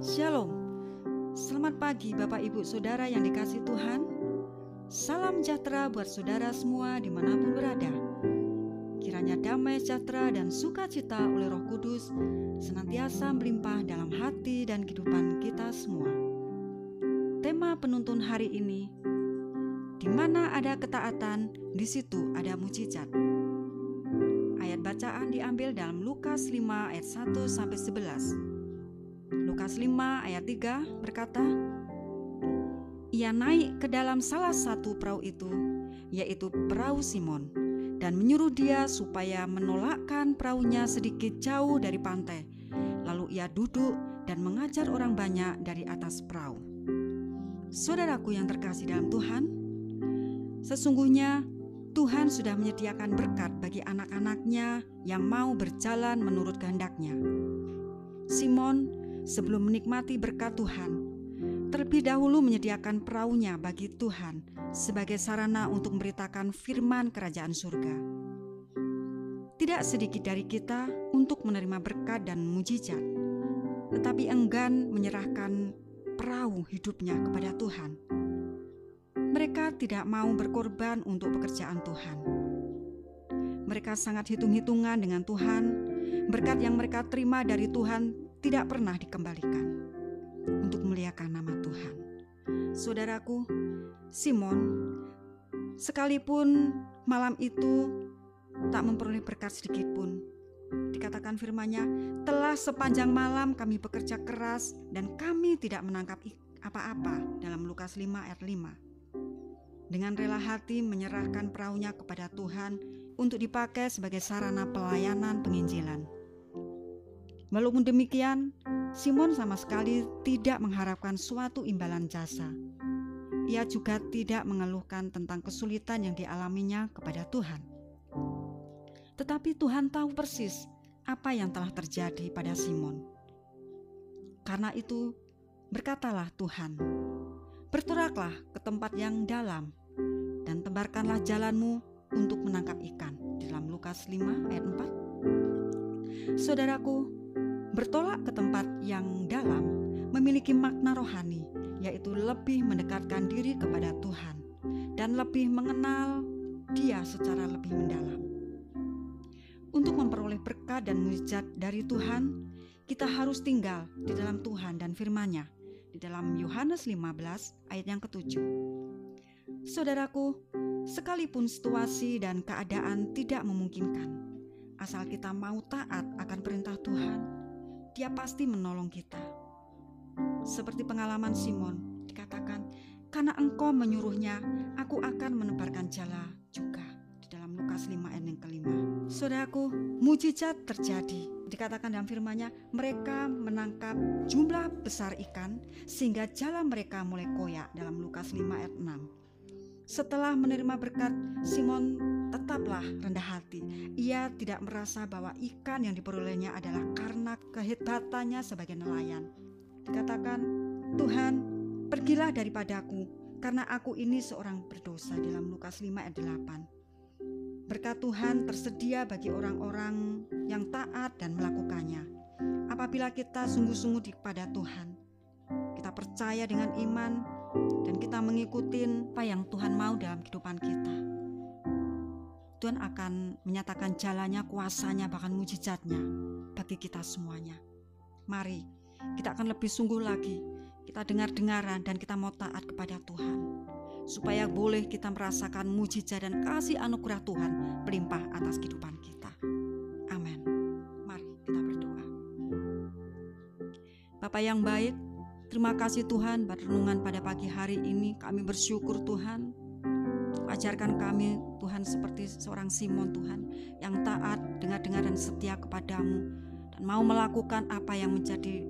Shalom. Selamat pagi Bapak Ibu Saudara yang dikasih Tuhan. Salam sejahtera buat saudara semua di mana pun berada. Kiranya damai sejahtera dan sukacita oleh Roh Kudus senantiasa melimpah dalam hati dan kehidupan kita semua. Tema penuntun hari ini, di mana ada ketaatan, di situ ada mujizat. Ayat bacaan diambil dalam Lukas 5 ayat 1 sampai 11. Lukas 5 ayat 3 berkata, Ia naik ke dalam salah satu perahu itu, yaitu perahu Simon, dan menyuruh dia supaya menolakkan perahunya sedikit jauh dari pantai. Lalu ia duduk dan mengajar orang banyak dari atas perahu. Saudaraku yang terkasih dalam Tuhan, sesungguhnya Tuhan sudah menyediakan berkat bagi anak-anaknya yang mau berjalan menurut kehendaknya. Simon sebelum menikmati berkat Tuhan, terlebih dahulu menyediakan perahunya bagi Tuhan sebagai sarana untuk memberitakan firman kerajaan surga. Tidak sedikit dari kita untuk menerima berkat dan mujizat, tetapi enggan menyerahkan perahu hidupnya kepada Tuhan. Mereka tidak mau berkorban untuk pekerjaan Tuhan. Mereka sangat hitung-hitungan dengan Tuhan. Berkat yang mereka terima dari Tuhan tidak pernah dikembalikan untuk memuliakan nama Tuhan. Saudaraku, Simon, sekalipun malam itu tak memperoleh berkat sedikit pun, dikatakan firman-Nya, telah sepanjang malam kami bekerja keras dan kami tidak menangkap apa-apa dalam Lukas 5 ayat 5. Dengan rela hati menyerahkan perahunya kepada Tuhan untuk dipakai sebagai sarana pelayanan penginjilan. Walaupun demikian, Simon sama sekali tidak mengharapkan suatu imbalan jasa. Ia juga tidak mengeluhkan tentang kesulitan yang dialaminya kepada Tuhan. Tetapi Tuhan tahu persis apa yang telah terjadi pada Simon. Karena itu, berkatalah Tuhan, "Berturaklah ke tempat yang dalam dan tebarkanlah jalanmu untuk menangkap ikan." Dalam Lukas 5 ayat 4. Saudaraku, Bertolak ke tempat yang dalam memiliki makna rohani, yaitu lebih mendekatkan diri kepada Tuhan dan lebih mengenal Dia secara lebih mendalam. Untuk memperoleh berkat dan mujizat dari Tuhan, kita harus tinggal di dalam Tuhan dan firman-Nya di dalam Yohanes 15 ayat yang ketujuh. Saudaraku, sekalipun situasi dan keadaan tidak memungkinkan, asal kita mau taat akan perintah Tuhan, dia pasti menolong kita. Seperti pengalaman Simon, dikatakan, karena engkau menyuruhnya, aku akan menebarkan jala juga. Di dalam Lukas 5 ayat yang kelima. Saudaraku, mujizat terjadi. Dikatakan dalam firmannya, mereka menangkap jumlah besar ikan sehingga jala mereka mulai koyak dalam Lukas 5 ayat 6. Setelah menerima berkat, Simon tetaplah rendah hati. Ia tidak merasa bahwa ikan yang diperolehnya adalah karena kehebatannya sebagai nelayan. Dikatakan, Tuhan, pergilah daripadaku, karena aku ini seorang berdosa dalam Lukas 5 ayat 8. Berkat Tuhan tersedia bagi orang-orang yang taat dan melakukannya. Apabila kita sungguh-sungguh kepada Tuhan, kita percaya dengan iman dan kita mengikuti apa yang Tuhan mau dalam kehidupan kita. Tuhan akan menyatakan jalannya, kuasanya, bahkan mujizatnya bagi kita semuanya. Mari kita akan lebih sungguh lagi. Kita dengar-dengaran dan kita mau taat kepada Tuhan. Supaya boleh kita merasakan mujizat dan kasih anugerah Tuhan melimpah atas kehidupan kita. Amin. Mari kita berdoa. Bapak yang baik, Terima kasih Tuhan pada renungan pada pagi hari ini kami bersyukur Tuhan Ajarkan kami Tuhan seperti seorang Simon Tuhan Yang taat, dengar-dengar dan setia kepadamu Dan mau melakukan apa yang menjadi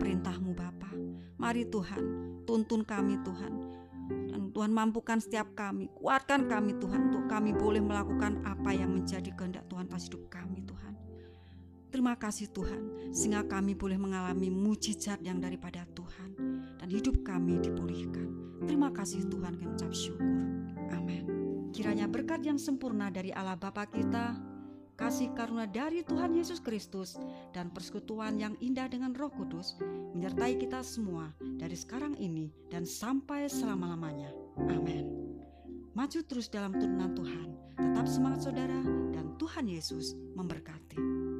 perintahmu Bapa. Mari Tuhan, tuntun kami Tuhan dan Tuhan mampukan setiap kami, kuatkan kami Tuhan untuk kami boleh melakukan apa yang menjadi kehendak Tuhan pas hidup kami Tuhan. Terima kasih Tuhan, sehingga kami boleh mengalami mujizat yang daripada Tuhan dan hidup kami dipulihkan. Terima kasih Tuhan, kami ucap syukur. Amin. Kiranya berkat yang sempurna dari Allah Bapa kita, kasih karunia dari Tuhan Yesus Kristus dan persekutuan yang indah dengan Roh Kudus menyertai kita semua dari sekarang ini dan sampai selama-lamanya. Amin. Maju terus dalam turunan Tuhan, tetap semangat saudara, dan Tuhan Yesus memberkati.